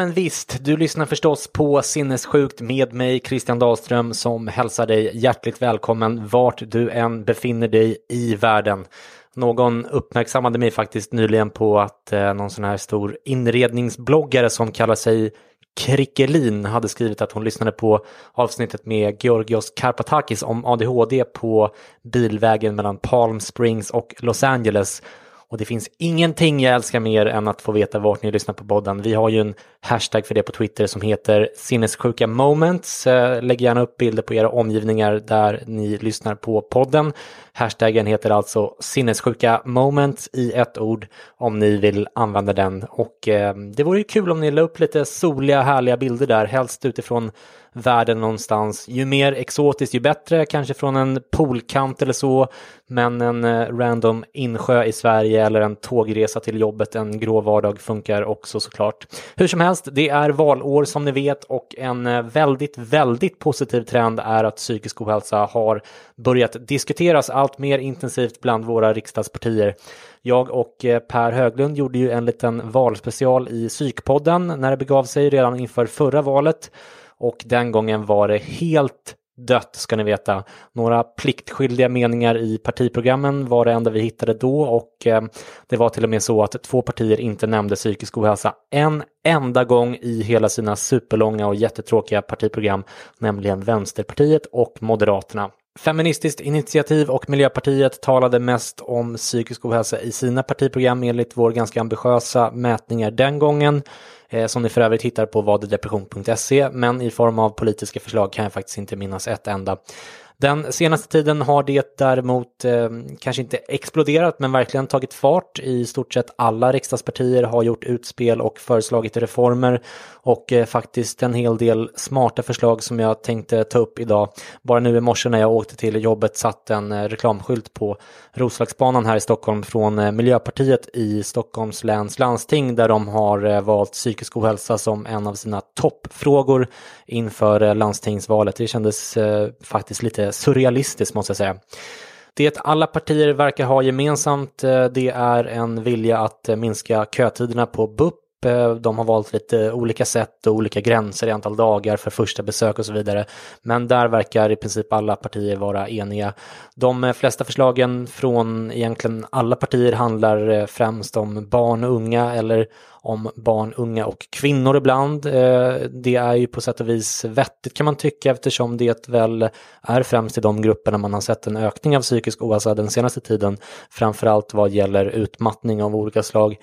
men visst, du lyssnar förstås på Sinnessjukt med mig, Christian Dahlström, som hälsar dig hjärtligt välkommen vart du än befinner dig i världen. Någon uppmärksammade mig faktiskt nyligen på att eh, någon sån här stor inredningsbloggare som kallar sig Krickelin hade skrivit att hon lyssnade på avsnittet med Georgios Karpatakis om ADHD på bilvägen mellan Palm Springs och Los Angeles. Och det finns ingenting jag älskar mer än att få veta vart ni lyssnar på podden. Vi har ju en hashtag för det på Twitter som heter sinnessjuka moments. Eh, lägg gärna upp bilder på era omgivningar där ni lyssnar på podden. Hashtaggen heter alltså sinnessjuka moments i ett ord om ni vill använda den. Och eh, det vore ju kul om ni la upp lite soliga härliga bilder där, helst utifrån världen någonstans. Ju mer exotiskt ju bättre, kanske från en poolkant eller så, men en eh, random insjö i Sverige eller en tågresa till jobbet en grå vardag funkar också såklart. Hur som helst, det är valår som ni vet och en eh, väldigt, väldigt positiv trend är att psykisk ohälsa har börjat diskuteras allt mer intensivt bland våra riksdagspartier. Jag och eh, Per Höglund gjorde ju en liten valspecial i Psykpodden när det begav sig redan inför förra valet och den gången var det helt dött ska ni veta. Några pliktskyldiga meningar i partiprogrammen var det enda vi hittade då och eh, det var till och med så att två partier inte nämnde psykisk ohälsa en enda gång i hela sina superlånga och jättetråkiga partiprogram, nämligen Vänsterpartiet och Moderaterna. Feministiskt initiativ och Miljöpartiet talade mest om psykisk ohälsa i sina partiprogram enligt vår ganska ambitiösa mätningar den gången eh, som ni för övrigt hittar på vaddepression.se men i form av politiska förslag kan jag faktiskt inte minnas ett enda. Den senaste tiden har det däremot eh, kanske inte exploderat men verkligen tagit fart. I stort sett alla riksdagspartier har gjort utspel och föreslagit reformer och eh, faktiskt en hel del smarta förslag som jag tänkte ta upp idag. Bara nu i morse när jag åkte till jobbet satt en eh, reklamskylt på Roslagsbanan här i Stockholm från eh, Miljöpartiet i Stockholms läns landsting där de har eh, valt psykisk ohälsa som en av sina toppfrågor inför eh, landstingsvalet. Det kändes faktiskt lite surrealistiskt måste jag säga. Det alla partier verkar ha gemensamt det är en vilja att minska kötiderna på BUP Eh, de har valt lite olika sätt och olika gränser i antal dagar för första besök och så vidare. Men där verkar i princip alla partier vara eniga. De eh, flesta förslagen från egentligen alla partier handlar eh, främst om barn och unga eller om barn, unga och kvinnor ibland. Det är ju på sätt och vis vettigt kan man tycka eftersom det väl är främst i de grupperna man har sett en ökning av psykisk ohälsa den senaste tiden. Framförallt vad gäller utmattning av olika slag.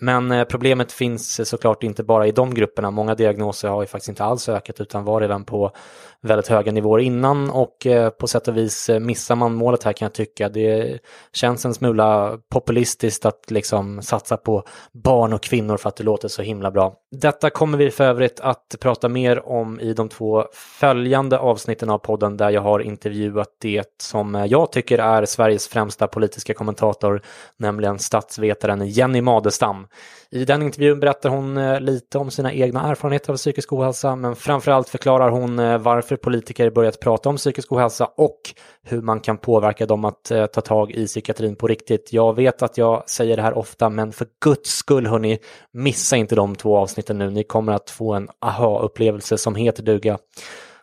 Men eh, problemet finns såklart inte bara i de grupperna. Många diagnoser har ju faktiskt inte alls ökat utan var redan på väldigt höga nivåer innan och eh, på sätt och vis eh, missar man målet här kan jag tycka. Det känns en smula populistiskt att liksom satsa på barn och kvinnor för att det låter så himla bra. Detta kommer vi för övrigt att prata mer om i de två följande avsnitten av podden där jag har intervjuat det som eh, jag tycker är Sveriges främsta politiska kommentator, nämligen statsvetaren Jenny Madestam. I den intervjun berättar hon lite om sina egna erfarenheter av psykisk ohälsa, men framförallt förklarar hon varför därför politiker börjat prata om psykisk ohälsa och hur man kan påverka dem att eh, ta tag i psykiatrin på riktigt. Jag vet att jag säger det här ofta, men för guds skull hörni, missa inte de två avsnitten nu. Ni kommer att få en aha-upplevelse som heter duga.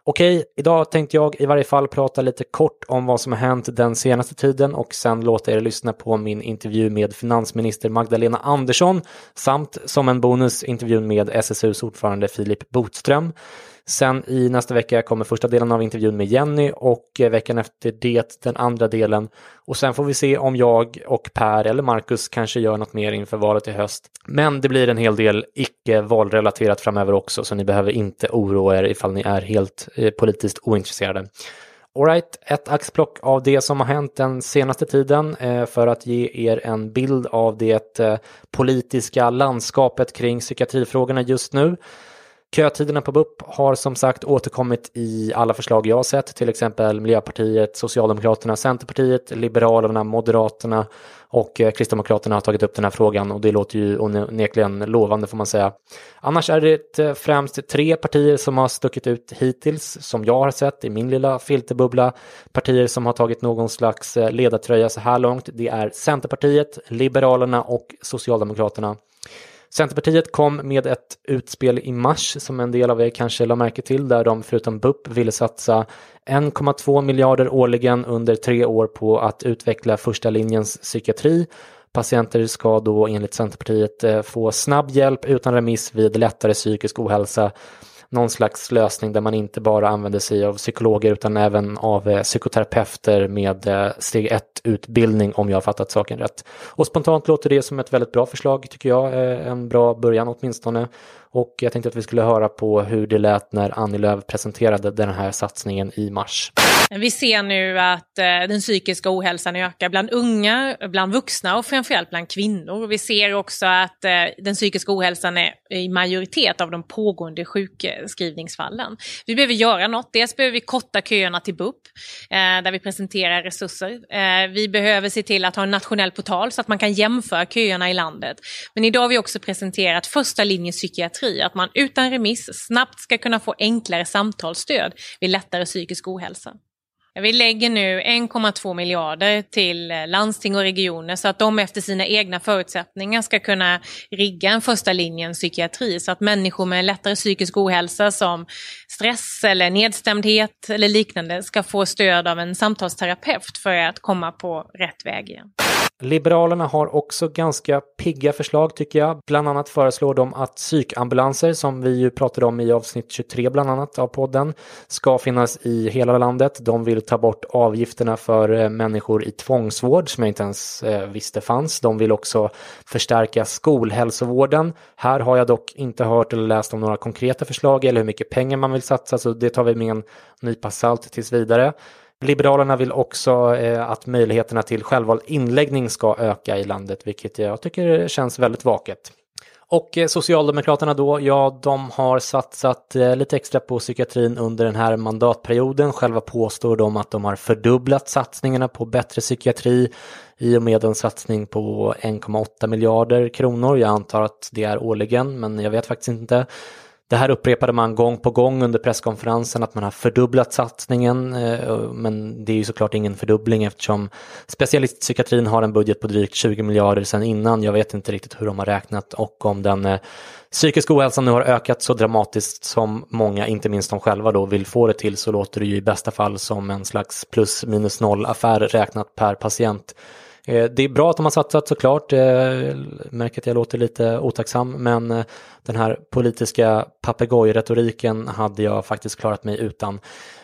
Okej, idag tänkte jag i varje fall prata lite kort om vad som har hänt den senaste tiden och sen låta er lyssna på min intervju med finansminister Magdalena Andersson samt som en bonus intervjun med SSUs ordförande Filip Botström. Sen i nästa vecka kommer första delen av intervjun med Jenny och eh, veckan efter det den andra delen. Och sen får vi se om jag och Per eller Marcus kanske gör något mer inför valet i höst. Men det blir en hel del icke valrelaterat framöver också så ni behöver inte oroa er ifall ni är helt eh, politiskt ointresserade. Alright, ett axplock av det som har hänt den senaste tiden eh, för att ge er en bild av det politiska landskapet kring psykiatrifrågorna just nu. Kötiderna på BUP har som sagt återkommit i alla förslag jag har sett, till exempel Miljöpartiet, Socialdemokraterna, Centerpartiet, Liberalerna, Moderaterna och eh, Kristdemokraterna har tagit upp den här frågan och det låter ju onekligen lovande får man säga. Annars är det eh, främst tre partier som har stuckit ut hittills som jag har sett i min lilla filterbubbla. Partier som har tagit någon slags eh, ledartröja så här långt. Det är Centerpartiet, Liberalerna och Socialdemokraterna. Centerpartiet kom med ett utspel i mars som en del av er kanske la märke till där de förutom BUP ville satsa 1,2 miljarder årligen under tre år på att utveckla första linjens psykiatri. Patienter ska då enligt Centerpartiet eh, få snabb hjälp utan remiss vid lättare psykisk ohälsa någon slags lösning där man inte bara använder sig av psykologer utan även av eh, psykoterapeuter med eh, steg 1 utbildning om jag har fattat saken rätt. Och spontant låter det som ett väldigt bra förslag tycker jag, eh, en bra början åtminstone. Och jag tänkte att vi skulle höra på hur det lät när Annie Lööf presenterade den här satsningen i mars. Vi ser nu att eh, den psykiska ohälsan ökar bland unga, bland vuxna och framförallt bland kvinnor. Vi ser också att eh, den psykiska ohälsan är i majoritet av de pågående sjukskrivningsfallen. Vi behöver göra något. Dels behöver vi korta köerna till BUP, eh, där vi presenterar resurser. Vi behöver se till att ha en nationell portal så att man kan jämföra köerna i landet. Men idag har vi också presenterat första linjens psykiatri, att man utan remiss snabbt ska kunna få enklare samtalsstöd vid lättare psykisk ohälsa. Vi lägger nu 1,2 miljarder till eh, landsting och regioner så att de efter sina egna förutsättningar ska kunna rigga en första linjen psykiatri så att människor med lättare psykisk ohälsa som stress eller nedstämdhet eller liknande ska få stöd av en samtalsterapeut för att komma på rätt väg igen. Liberalerna har också ganska pigga förslag tycker jag. Bland annat föreslår de att psykambulanser, som vi ju pratade om i avsnitt 23 bland annat av podden, ska finnas i hela landet. De vill ta bort avgifterna för eh, människor i tvångsvård som jag inte ens eh, visste fanns. De vill också förstärka skolhälsovården. Här har jag dock inte hört eller läst om några konkreta förslag eller hur mycket pengar man vill satsa, så det tar vi med en nypa salt tills vidare. Liberalerna vill också eh, att möjligheterna till självvald inläggning ska öka i landet, vilket jag tycker känns väldigt vaket. Och eh, Socialdemokraterna då, ja de har satsat eh, lite extra på psykiatrin under den här mandatperioden. Själva påstår de att de har fördubblat satsningarna på bättre psykiatri i och med en satsning på 1,8 miljarder kronor. Jag antar att det är årligen, men jag vet faktiskt inte. Det här upprepade man gång på gång under presskonferensen att man har fördubblat satsningen eh, men det är ju såklart ingen fördubbling eftersom specialistpsykiatrin har en budget på drygt 20 miljarder sedan innan. Jag vet inte riktigt hur de har räknat och om den eh, psykiska ohälsan nu har ökat så dramatiskt som många, inte minst de själva då, vill få det till så låter det ju i bästa fall som en slags plus minus noll affär räknat per patient. Eh, det är bra att de har satsat såklart, jag märker att jag låter lite otacksam, men eh, den här politiska papegojretoriken hade jag faktiskt klarat mig utan.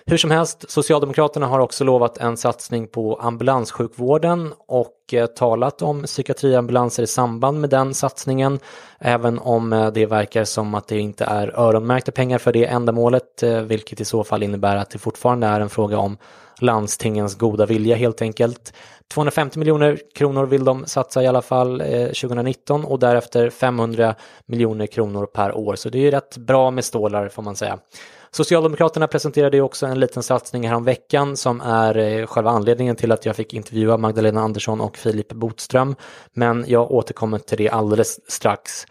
Hur som helst, Socialdemokraterna har också lovat en satsning på ambulanssjukvården och eh, talat om psykiatriambulanser i samband med den satsningen, även om eh, det verkar som att det inte är öronmärkta pengar för det ändamålet, eh, vilket i så fall innebär att det fortfarande är en fråga om landstingens goda vilja helt enkelt. 250 miljoner kronor vill de satsa i alla fall 2019 och därefter 500 miljoner kronor per år. Så det är ju rätt bra med stålar får man säga. Socialdemokraterna presenterade ju också en liten satsning här om veckan som är eh, själva anledningen till att jag fick intervjua Magdalena Andersson och Filip Botström. Men jag återkommer till det alldeles strax.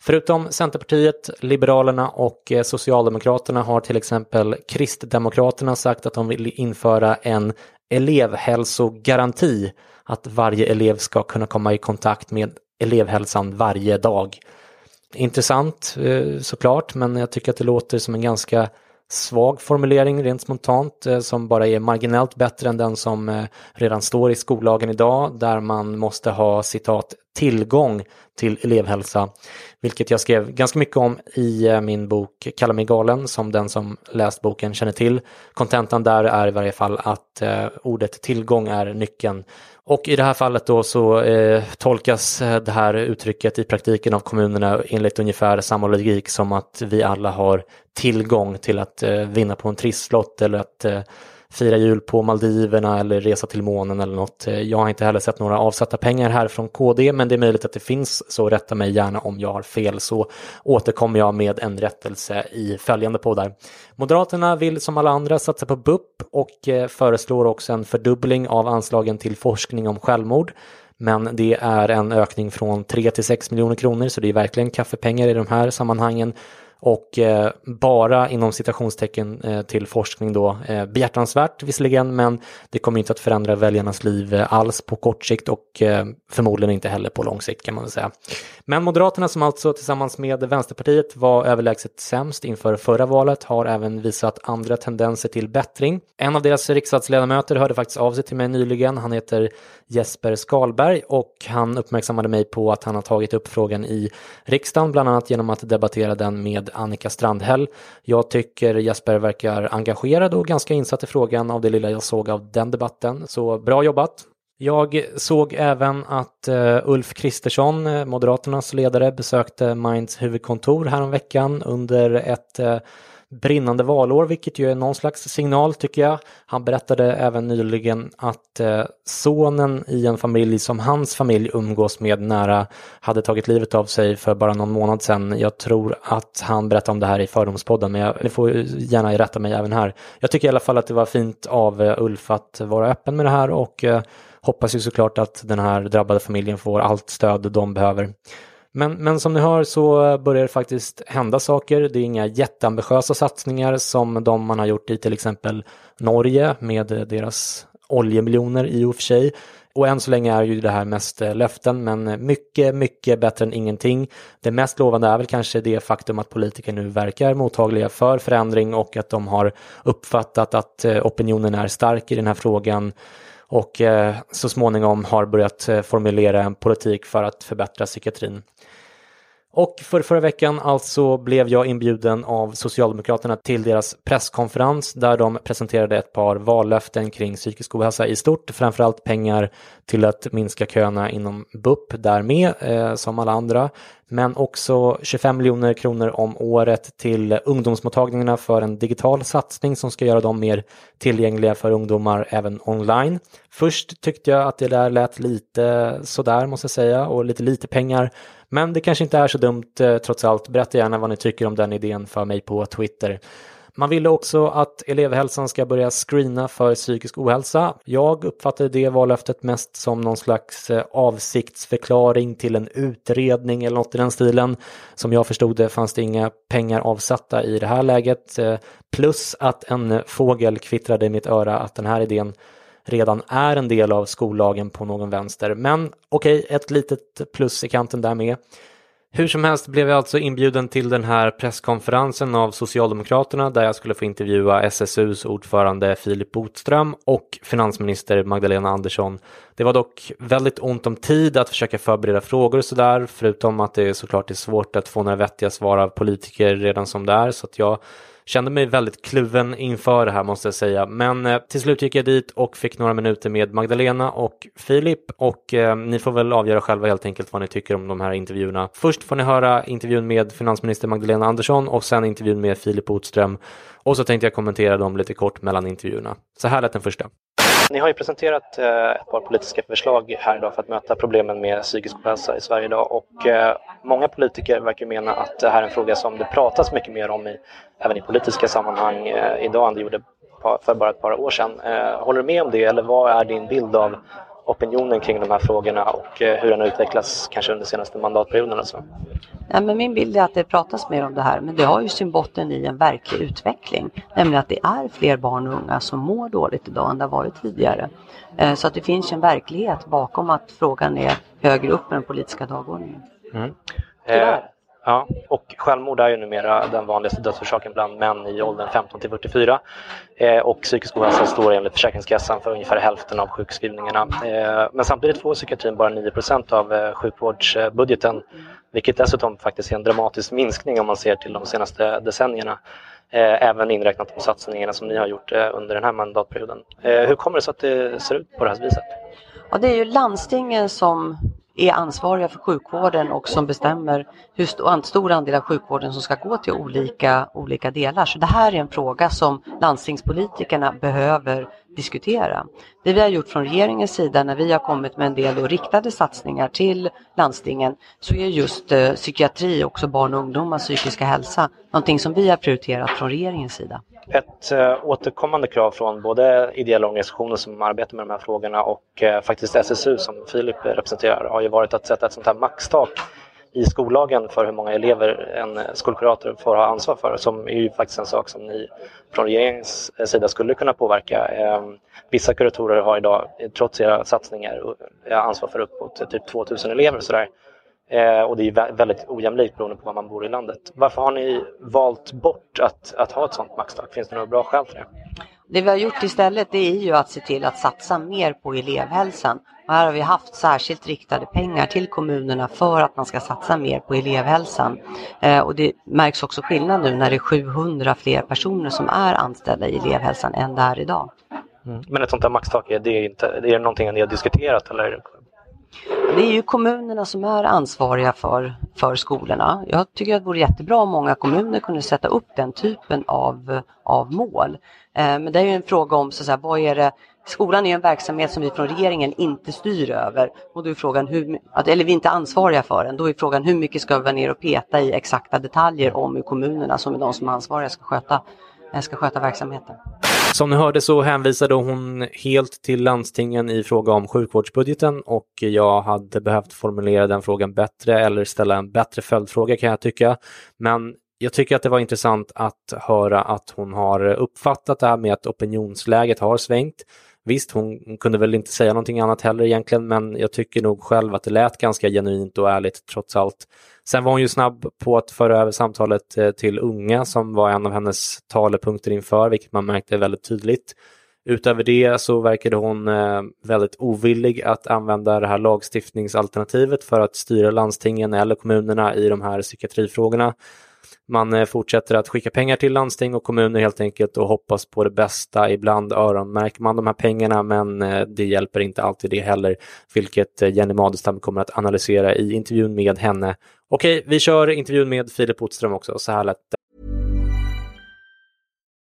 Förutom Centerpartiet, Liberalerna och eh, Socialdemokraterna har till exempel Kristdemokraterna sagt att de vill införa en elevhälsogaranti. Att varje elev ska kunna komma i kontakt med elevhälsan varje dag. Intressant eh, såklart, men jag tycker att det låter som en ganska svag formulering rent spontant eh, som bara är marginellt bättre än den som eh, redan står i skollagen idag där man måste ha citat tillgång till elevhälsa, vilket jag skrev ganska mycket om i eh, min bok Kalla mig galen som den som läst boken känner till. Kontentan där är i varje fall att eh, ordet tillgång är nyckeln och i det här fallet då så eh, tolkas eh, det här uttrycket i praktiken av kommunerna enligt ungefär samma logik som att vi alla har tillgång till att eh, vinna på en trisslott eller att eh, fira jul på Maldiverna eller resa till månen eller något. Eh, jag har inte heller sett några avsatta pengar här från KD men det är möjligt att det finns så rätta mig gärna om jag har fel så återkommer jag med en rättelse i följande poddar. Moderaterna vill som alla andra satsa på BUP och eh, föreslår också en fördubbling av anslagen till forskning om självmord. Men det är en ökning från 3 till 6 miljoner kronor så det är verkligen kaffepengar i de här sammanhangen och eh, bara inom citationstecken eh, till forskning då eh, behjärtansvärt visserligen men det kommer inte att förändra väljarnas liv eh, alls på kort sikt och eh, förmodligen inte heller på lång sikt kan man väl säga. Men Moderaterna som alltså tillsammans med Vänsterpartiet var överlägset sämst inför förra valet har även visat andra tendenser till bättring. En av deras riksdagsledamöter hörde faktiskt av sig till mig nyligen. Han heter Jesper Skalberg och han uppmärksammade mig på att han har tagit upp frågan i riksdagen, bland annat genom att debattera den med Annika Strandhäll. Jag tycker Jesper verkar engagerad och ganska insatt i frågan av det lilla jag såg av den debatten, så bra jobbat! Jag såg även att eh, Ulf Kristersson, eh, Moderaternas ledare, besökte Minds huvudkontor häromveckan under ett eh, brinnande valår, vilket ju är någon slags signal tycker jag. Han berättade även nyligen att eh, sonen i en familj som hans familj umgås med nära hade tagit livet av sig för bara någon månad sedan. Jag tror att han berättade om det här i Fördomspodden, men jag, ni får gärna rätta mig även här. Jag tycker i alla fall att det var fint av eh, Ulf att vara öppen med det här och eh, hoppas ju såklart att den här drabbade familjen får allt stöd de behöver. Men, men som ni hör så börjar det faktiskt hända saker. Det är inga jätteambitiösa satsningar som de man har gjort i till exempel Norge med deras oljemiljoner i och för sig. Och än så länge är ju det här mest löften, men mycket, mycket bättre än ingenting. Det mest lovande är väl kanske det faktum att politiker nu verkar mottagliga för förändring och att de har uppfattat att opinionen är stark i den här frågan och eh, så småningom har börjat eh, formulera en politik för att förbättra psykiatrin. Och för förra veckan alltså blev jag inbjuden av Socialdemokraterna till deras presskonferens där de presenterade ett par vallöften kring psykisk ohälsa i stort, framförallt pengar till att minska köerna inom BUP där med, eh, som alla andra, men också 25 miljoner kronor om året till ungdomsmottagningarna för en digital satsning som ska göra dem mer tillgängliga för ungdomar även online. Först tyckte jag att det där lät lite sådär måste jag säga och lite lite pengar men det kanske inte är så dumt eh, trots allt. Berätta gärna vad ni tycker om den idén för mig på Twitter. Man ville också att elevhälsan ska börja screena för psykisk ohälsa. Jag uppfattade det vallöftet mest som någon slags eh, avsiktsförklaring till en utredning eller något i den stilen. Som jag förstod det fanns det inga pengar avsatta i det här läget. Eh, plus att en fågel kvittrade i mitt öra att den här idén redan är en del av skollagen på någon vänster. Men okej, okay, ett litet plus i kanten där med. Hur som helst blev jag alltså inbjuden till den här presskonferensen av Socialdemokraterna där jag skulle få intervjua SSUs ordförande Filip Botström och finansminister Magdalena Andersson. Det var dock väldigt ont om tid att försöka förbereda frågor och sådär, förutom att det såklart är svårt att få några vettiga svar av politiker redan som det är, så att jag kände mig väldigt kluven inför det här måste jag säga. Men eh, till slut gick jag dit och fick några minuter med Magdalena och Filip och eh, ni får väl avgöra själva helt enkelt vad ni tycker om de här intervjuerna. Först får ni höra intervjun med finansminister Magdalena Andersson och sen intervjun med Filip Botström. Och så tänkte jag kommentera dem lite kort mellan intervjuerna. Så här lät den första. Ni har ju presenterat eh, ett par politiska förslag här idag för att möta problemen med psykisk ohälsa i Sverige idag och eh, många politiker verkar mena att det här är en fråga som det pratas mycket mer om i, även i politiska sammanhang eh, idag än det gjorde för bara ett par år sedan. Håller du med om det eller vad är din bild av opinionen kring de här frågorna och hur den har utvecklats kanske under senaste mandatperioden? Alltså? Ja, men min bild är att det pratas mer om det här men det har ju sin botten i en verklig utveckling. Nämligen att det är fler barn och unga som mår dåligt idag än det har varit tidigare. Eh, så att det finns en verklighet bakom att frågan är högre upp på den politiska dagordningen. Mm. Eh, ja, och självmord är ju numera den vanligaste dödsorsaken bland män i åldern 15 till 44. Eh, och psykisk ohälsa står enligt Försäkringskassan för ungefär hälften av sjukskrivningarna. Eh, men samtidigt får psykiatrin bara 9% av eh, sjukvårdsbudgeten vilket dessutom faktiskt är en dramatisk minskning om man ser till de senaste decennierna. Eh, även inräknat de satsningarna som ni har gjort eh, under den här mandatperioden. Eh, hur kommer det sig att det ser ut på det här viset? Ja, det är ju landstingen som är ansvariga för sjukvården och som bestämmer hur stor andel av sjukvården som ska gå till olika, olika delar. Så det här är en fråga som landstingspolitikerna behöver diskutera. Det vi har gjort från regeringens sida när vi har kommit med en del riktade satsningar till landstingen så är just eh, psykiatri, också barn och ungdomars psykiska hälsa, någonting som vi har prioriterat från regeringens sida. Ett eh, återkommande krav från både ideella organisationer som arbetar med de här frågorna och eh, faktiskt SSU som Filip representerar har ju varit att sätta ett sånt här maxtak i skollagen för hur många elever en skolkurator får ha ansvar för som är ju faktiskt en sak som ni från regeringens sida skulle kunna påverka. Ehm, vissa kuratorer har idag, trots era satsningar, ansvar för uppåt typ 2000 elever. Sådär. Ehm, och det är väldigt ojämlikt beroende på var man bor i landet. Varför har ni valt bort att, att ha ett sådant maxtak? Finns det några bra skäl för det? Det vi har gjort istället det är ju att se till att satsa mer på elevhälsan. Och här har vi haft särskilt riktade pengar till kommunerna för att man ska satsa mer på elevhälsan. Eh, och det märks också skillnad nu när det är 700 fler personer som är anställda i elevhälsan än det är idag. Mm. Men ett sånt här maxtak, är det, inte, är det någonting ni har diskuterat eller det är ju kommunerna som är ansvariga för, för skolorna. Jag tycker att det vore jättebra om många kommuner kunde sätta upp den typen av, av mål. Eh, men det är ju en fråga om så att säga, vad är det Skolan är en verksamhet som vi från regeringen inte styr över och då är frågan hur, eller vi är inte ansvariga för den. Då är frågan hur mycket ska vi vara ner och peta i exakta detaljer om hur kommunerna som är de som är ansvariga ska sköta, ska sköta verksamheten. Som ni hörde så hänvisade hon helt till landstingen i fråga om sjukvårdsbudgeten och jag hade behövt formulera den frågan bättre eller ställa en bättre följdfråga kan jag tycka. Men jag tycker att det var intressant att höra att hon har uppfattat det här med att opinionsläget har svängt. Visst, hon kunde väl inte säga någonting annat heller egentligen, men jag tycker nog själv att det lät ganska genuint och ärligt trots allt. Sen var hon ju snabb på att föra över samtalet eh, till unga som var en av hennes talepunkter inför, vilket man märkte väldigt tydligt. Utöver det så verkade hon eh, väldigt ovillig att använda det här lagstiftningsalternativet för att styra landstingen eller kommunerna i de här psykiatrifrågorna. Man eh, fortsätter att skicka pengar till landsting och kommuner helt enkelt och hoppas på det bästa. Ibland öronmärker man de här pengarna men eh, det hjälper inte alltid det heller, vilket eh, Jenny Madestam kommer att analysera i intervjun med henne Okej, vi kör intervjun med Filip Otström också. Så här lät det.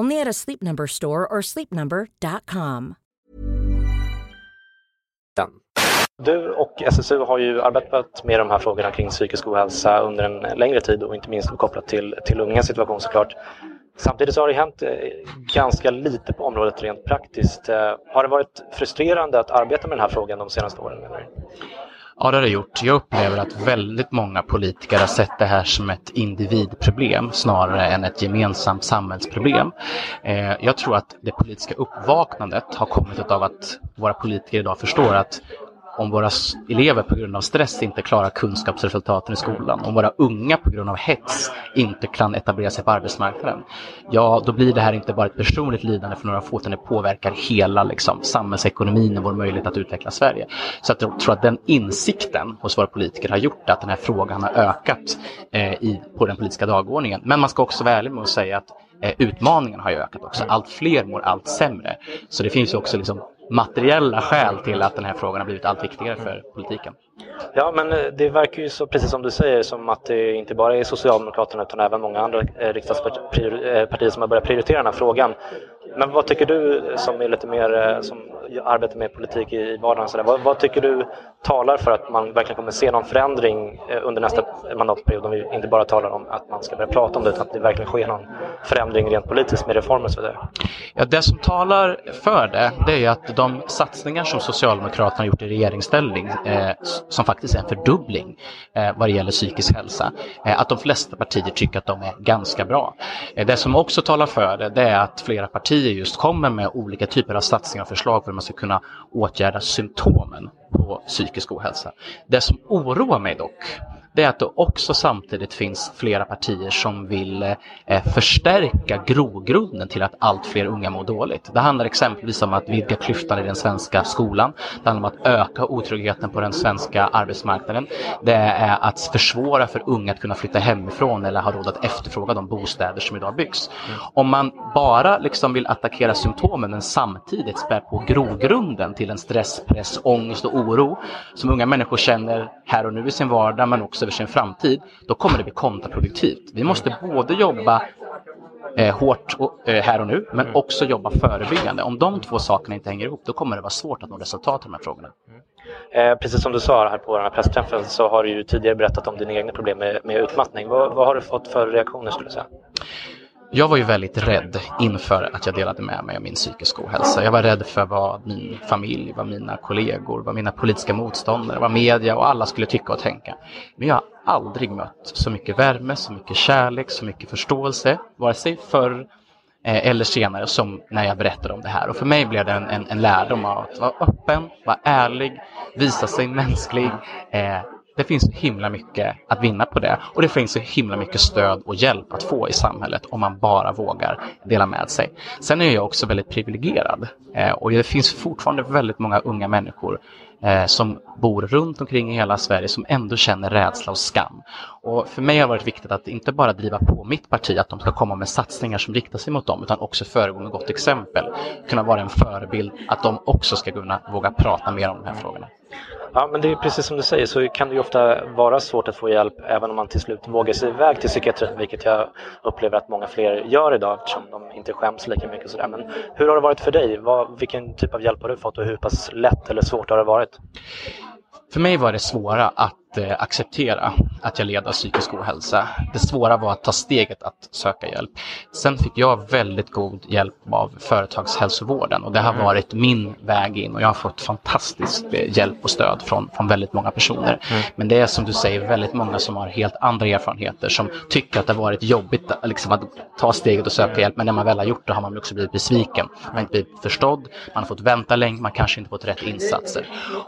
Only at a Sleep Number store or sleepnumber.com. Du och SSU har ju arbetat med de här frågorna kring psykisk ohälsa under en längre tid och inte minst kopplat till, till ungas situation såklart. Samtidigt så har det hänt eh, ganska lite på området rent praktiskt. Eh, har det varit frustrerande att arbeta med den här frågan de senaste åren? Eller? Ja, det har det gjort. Jag upplever att väldigt många politiker har sett det här som ett individproblem snarare än ett gemensamt samhällsproblem. Eh, Jag tror att det politiska uppvaknandet har kommit av att våra politiker idag förstår att om våra elever på grund av stress inte klarar kunskapsresultaten i skolan, om våra unga på grund av hets inte kan etablera sig på arbetsmarknaden, ja då blir det här inte bara ett personligt lidande för några få, utan det påverkar hela liksom, samhällsekonomin och vår möjlighet att utveckla Sverige. Så att jag tror att den insikten hos våra politiker har gjort att den här frågan har ökat eh, i, på den politiska dagordningen. Men man ska också vara ärlig med att säga att eh, utmaningen har ju ökat också. Allt fler mår allt sämre. Så det finns ju också liksom materiella skäl till att den här frågan har blivit allt viktigare för politiken. Ja, men eh, det verkar ju så, precis som du säger, som att det inte bara är Socialdemokraterna utan även många andra eh, riksdagspartier eh, som har börjat prioritera den här frågan. Men vad tycker du som är lite mer, eh, som arbetar med politik i vardagen, så där, vad, vad tycker du talar för att man verkligen kommer se någon förändring eh, under nästa mandatperiod om vi inte bara talar om att man ska börja prata om det utan att det verkligen sker någon förändring rent politiskt med reformer och så vidare? Ja, det som talar för det, det är ju att de satsningar som Socialdemokraterna har gjort i regeringsställning, eh, som faktiskt är en fördubbling eh, vad det gäller psykisk hälsa, eh, att de flesta partier tycker att de är ganska bra. Eh, det som också talar för det, det är att flera partier just kommer med olika typer av satsningar och förslag för hur man ska kunna åtgärda symptomen på psykisk ohälsa. Det som oroar mig dock, det är att det också samtidigt finns flera partier som vill eh, förstärka grogrunden till att allt fler unga mår dåligt. Det handlar exempelvis om att vidga klyftan i den svenska skolan. Det handlar om att öka otryggheten på den svenska arbetsmarknaden. Det är att försvåra för unga att kunna flytta hemifrån eller ha råd att efterfråga de bostäder som idag byggs. Om man bara liksom vill attackera symptomen men samtidigt spär på grogrunden till en stress, press, ångest och oro som unga människor känner här och nu i sin vardag men också över sin framtid, då kommer det bli kontraproduktivt. Vi måste både jobba eh, hårt och, eh, här och nu, men också jobba förebyggande. Om de två sakerna inte hänger ihop, då kommer det vara svårt att nå resultat i de här frågorna. Eh, precis som du sa här på den här pressträffen så har du ju tidigare berättat om dina egna problem med, med utmattning. Vad, vad har du fått för reaktioner skulle du säga? Jag var ju väldigt rädd inför att jag delade med mig av min psykiska ohälsa. Jag var rädd för vad min familj, vad mina kollegor, vad mina politiska motståndare, vad media och alla skulle tycka och tänka. Men jag har aldrig mött så mycket värme, så mycket kärlek, så mycket förståelse, vare sig förr eh, eller senare som när jag berättade om det här. Och för mig blev det en, en, en lärdom av att vara öppen, vara ärlig, visa sig mänsklig. Eh, det finns så himla mycket att vinna på det och det finns så himla mycket stöd och hjälp att få i samhället om man bara vågar dela med sig. Sen är jag också väldigt privilegierad eh, och det finns fortfarande väldigt många unga människor eh, som bor runt omkring i hela Sverige som ändå känner rädsla och skam. Och för mig har det varit viktigt att inte bara driva på mitt parti att de ska komma med satsningar som riktar sig mot dem utan också föregå med gott exempel. Kunna vara en förebild att de också ska kunna våga prata mer om de här frågorna. Ja, men det är precis som du säger så kan det ju ofta vara svårt att få hjälp även om man till slut vågar sig iväg till psykiatrin, vilket jag upplever att många fler gör idag eftersom de inte skäms lika mycket. och Sådär. Men hur har det varit för dig? Vad, vilken typ av hjälp har du fått och hur pass lätt eller svårt har det varit? För mig var det svåra att eh, acceptera att jag led av psykisk ohälsa. Det svåra var att ta steget att söka hjälp. Sen fick jag väldigt god hjälp av företagshälsovården och det har varit min väg in och jag har fått fantastisk eh, hjälp och stöd från, från väldigt många personer. Men det är som du säger väldigt många som har helt andra erfarenheter som tycker att det har varit jobbigt att, liksom, att ta steget och söka hjälp men när man väl har gjort det har man också blivit besviken. Man har inte blivit förstådd, man har fått vänta länge, man kanske inte fått rätt insatser.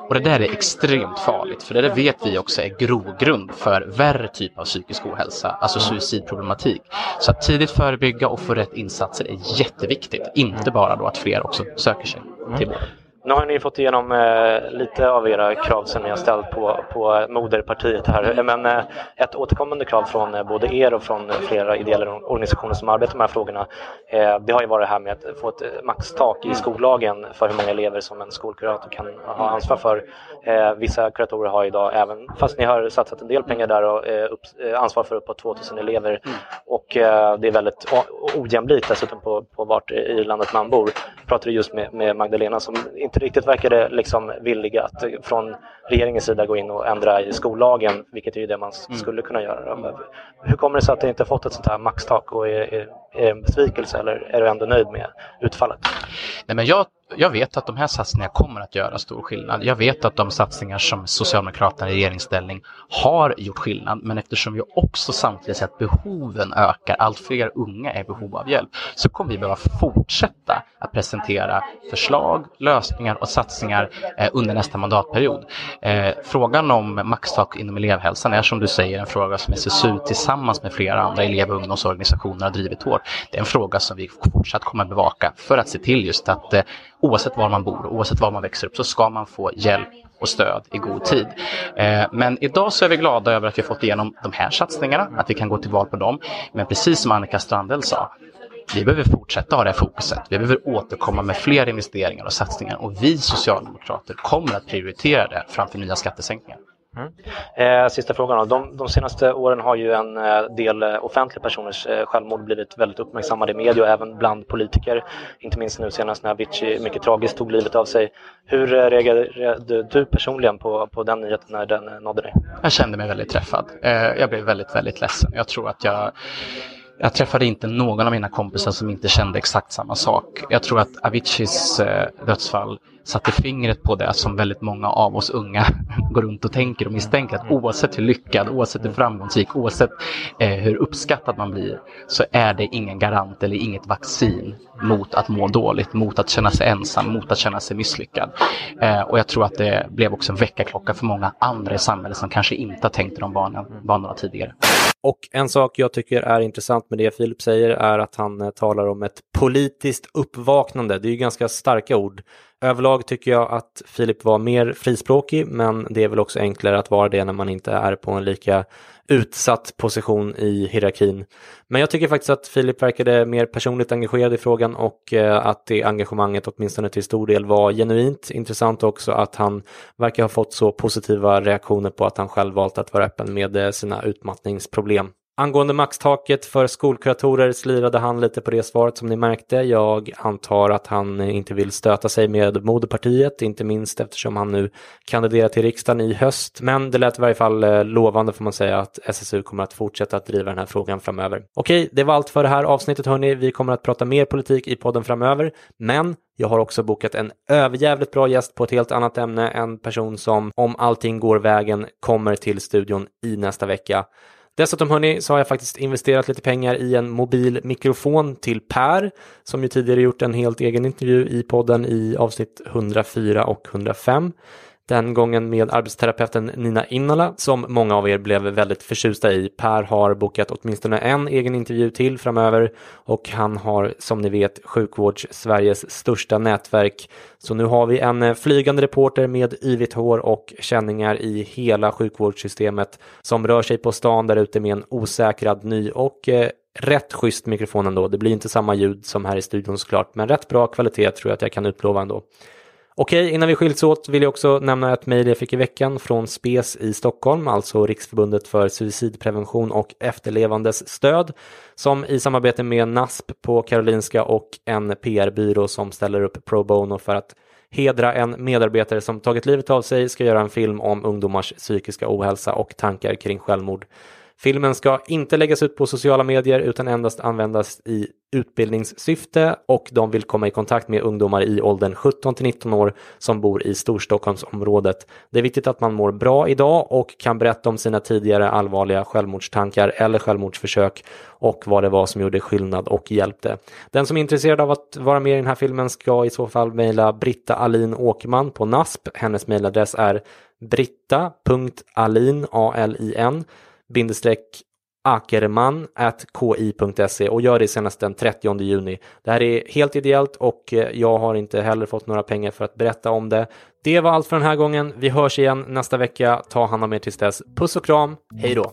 Och det där är extremt farligt för det där vet vi också är grogrund för värre typ av psykisk ohälsa, alltså suicidproblematik. Så att tidigt förebygga och få rätt insatser är jätteviktigt, inte bara då att fler också söker sig till vård. Nu har ni fått igenom eh, lite av era krav som ni har ställt på, på moderpartiet här. Men eh, ett återkommande krav från eh, både er och från flera ideella organisationer som arbetar med de här frågorna, eh, det har ju varit det här med att få ett eh, maxtak i skollagen för hur många elever som en skolkurator kan ha ansvar för. Eh, vissa kuratorer har idag, även fast ni har satsat en del pengar där, och, upp, ansvar för uppåt 2000 elever. Mm. Och det är väldigt ojämlikt dessutom på, på vart i landet man bor. Jag pratade just med, med Magdalena som inte riktigt verkade liksom villiga att från regeringens sida gå in och ändra i skollagen, vilket är ju det man mm. skulle kunna göra. Hur kommer det sig att det inte fått ett sånt här maxtak och är, är, är en besvikelse eller är du ändå nöjd med utfallet? Nej, men jag jag vet att de här satsningarna kommer att göra stor skillnad. Jag vet att de satsningar som Socialdemokraterna i regeringsställning har gjort skillnad, men eftersom vi också samtidigt ser att behoven ökar, allt fler unga är i behov av hjälp, så kommer vi behöva fortsätta att presentera förslag, lösningar och satsningar eh, under nästa mandatperiod. Eh, frågan om maxtak inom elevhälsan är som du säger en fråga som SSU tillsammans med flera andra elev och ungdomsorganisationer har drivit hårt. Det är en fråga som vi fortsatt kommer att bevaka för att se till just att eh, oavsett var man bor, oavsett var man växer upp, så ska man få hjälp och stöd i god tid. Eh, men idag så är vi glada över att vi har fått igenom de här satsningarna, att vi kan gå till val på dem. Men precis som Annika Strandell sa, vi behöver fortsätta ha det här fokuset. Vi behöver återkomma med fler investeringar och satsningar och vi socialdemokrater kommer att prioritera det framför nya skattesänkningar. Mm. Eh, sista frågan då. De, de, senaste åren har ju en eh, del eh, offentliga personers eh, självmord blivit väldigt uppmärksammade i media och även bland politiker. Inte minst nu senast när Avicii mycket tragiskt tog livet av sig. Hur eh, reagerade du personligen på, på den nyheten när den nådde dig? Jag kände mig väldigt träffad. jag blev väldigt, väldigt ledsen. Jag tror att jag jag träffade inte någon av mina kompisar som inte kände exakt samma sak. Jag tror att Aviciis dödsfall satte fingret på det som väldigt många av oss unga går runt och tänker och misstänker att oavsett hur lyckad, oavsett hur framgångsrik, oavsett eh, hur uppskattad man blir så är det ingen garant eller inget vaccin mot att må dåligt, mot att känna sig ensam, mot att känna sig misslyckad. Eh, och jag tror att det blev också en väckarklocka för många andra i samhället som kanske inte har tänkt de banorna tidigare. Och en sak jag tycker är intressant med det Filip säger är att han eh, talar om ett politiskt uppvaknande. Det är ju ganska starka ord. Överlag tycker jag att Filip var mer frispråkig, men det är väl också enklare att vara det när man inte är på en lika utsatt position i hierarkin. Men jag tycker faktiskt att Filip verkade mer personligt engagerad i frågan och eh, att det engagemanget åtminstone till stor del var genuint. Intressant också att han verkar ha fått så positiva reaktioner på att han själv valt att vara öppen med eh, sina utmattningsproblem. Angående maxtaket för skolkuratorer slirade han lite på det svaret som ni märkte. Jag antar att han inte vill stöta sig med moderpartiet, inte minst eftersom han nu kandiderar till riksdagen i höst. Men det lät i varje fall eh, lovande får man säga att SSU kommer att fortsätta att driva den här frågan framöver. Okej, det var allt för det här avsnittet hörni. Vi kommer att prata mer politik i podden framöver, men jag har också bokat en överjävligt bra gäst på ett helt annat ämne, en person som om allting går vägen kommer till studion i nästa vecka. Dessutom hörni så har jag faktiskt investerat lite pengar i en mobil mikrofon till Per som ju tidigare gjort en helt egen intervju i podden i avsnitt 104 och 105. Den gången med arbetsterapeuten Nina Innala som många av er blev väldigt förtjusta i. Per har bokat åtminstone en egen intervju till framöver och han har som ni vet sjukvårds Sveriges största nätverk. Så nu har vi en eh, flygande reporter med yvigt hår och känningar i hela sjukvårdssystemet som rör sig på stan där ute med en osäkrad ny och eh, rätt schysst mikrofon ändå. Det blir inte samma ljud som här i studion såklart, men rätt bra kvalitet tror jag att jag kan utlova ändå. Okej, innan vi skiljs åt vill jag också nämna ett mejl jag fick i veckan från SPES i Stockholm, alltså Riksförbundet för suicidprevention och efterlevandes stöd, som i samarbete med NASP på Karolinska och en PR-byrå som ställer upp pro bono för att hedra en medarbetare som tagit livet av sig ska göra en film om ungdomars psykiska ohälsa och tankar kring självmord. Filmen ska inte läggas ut på sociala medier utan endast användas i utbildningssyfte och de vill komma i kontakt med ungdomar i åldern 17 till 19 år som bor i Storstockholmsområdet. Det är viktigt att man mår bra idag och kan berätta om sina tidigare allvarliga självmordstankar eller självmordsförsök och vad det var som gjorde skillnad och hjälpte. Den som är intresserad av att vara med i den här filmen ska i så fall mejla Britta Alin Åkerman på NASP. Hennes mejladress är britta.alin, A-L-I-N, bindestreck akerman.ki.se och gör det senast den 30 juni. Det här är helt ideellt och eh, jag har inte heller fått några pengar för att berätta om det. Det var allt för den här gången. Vi hörs igen nästa vecka. Ta hand om er tills dess. Puss och kram. Hej då!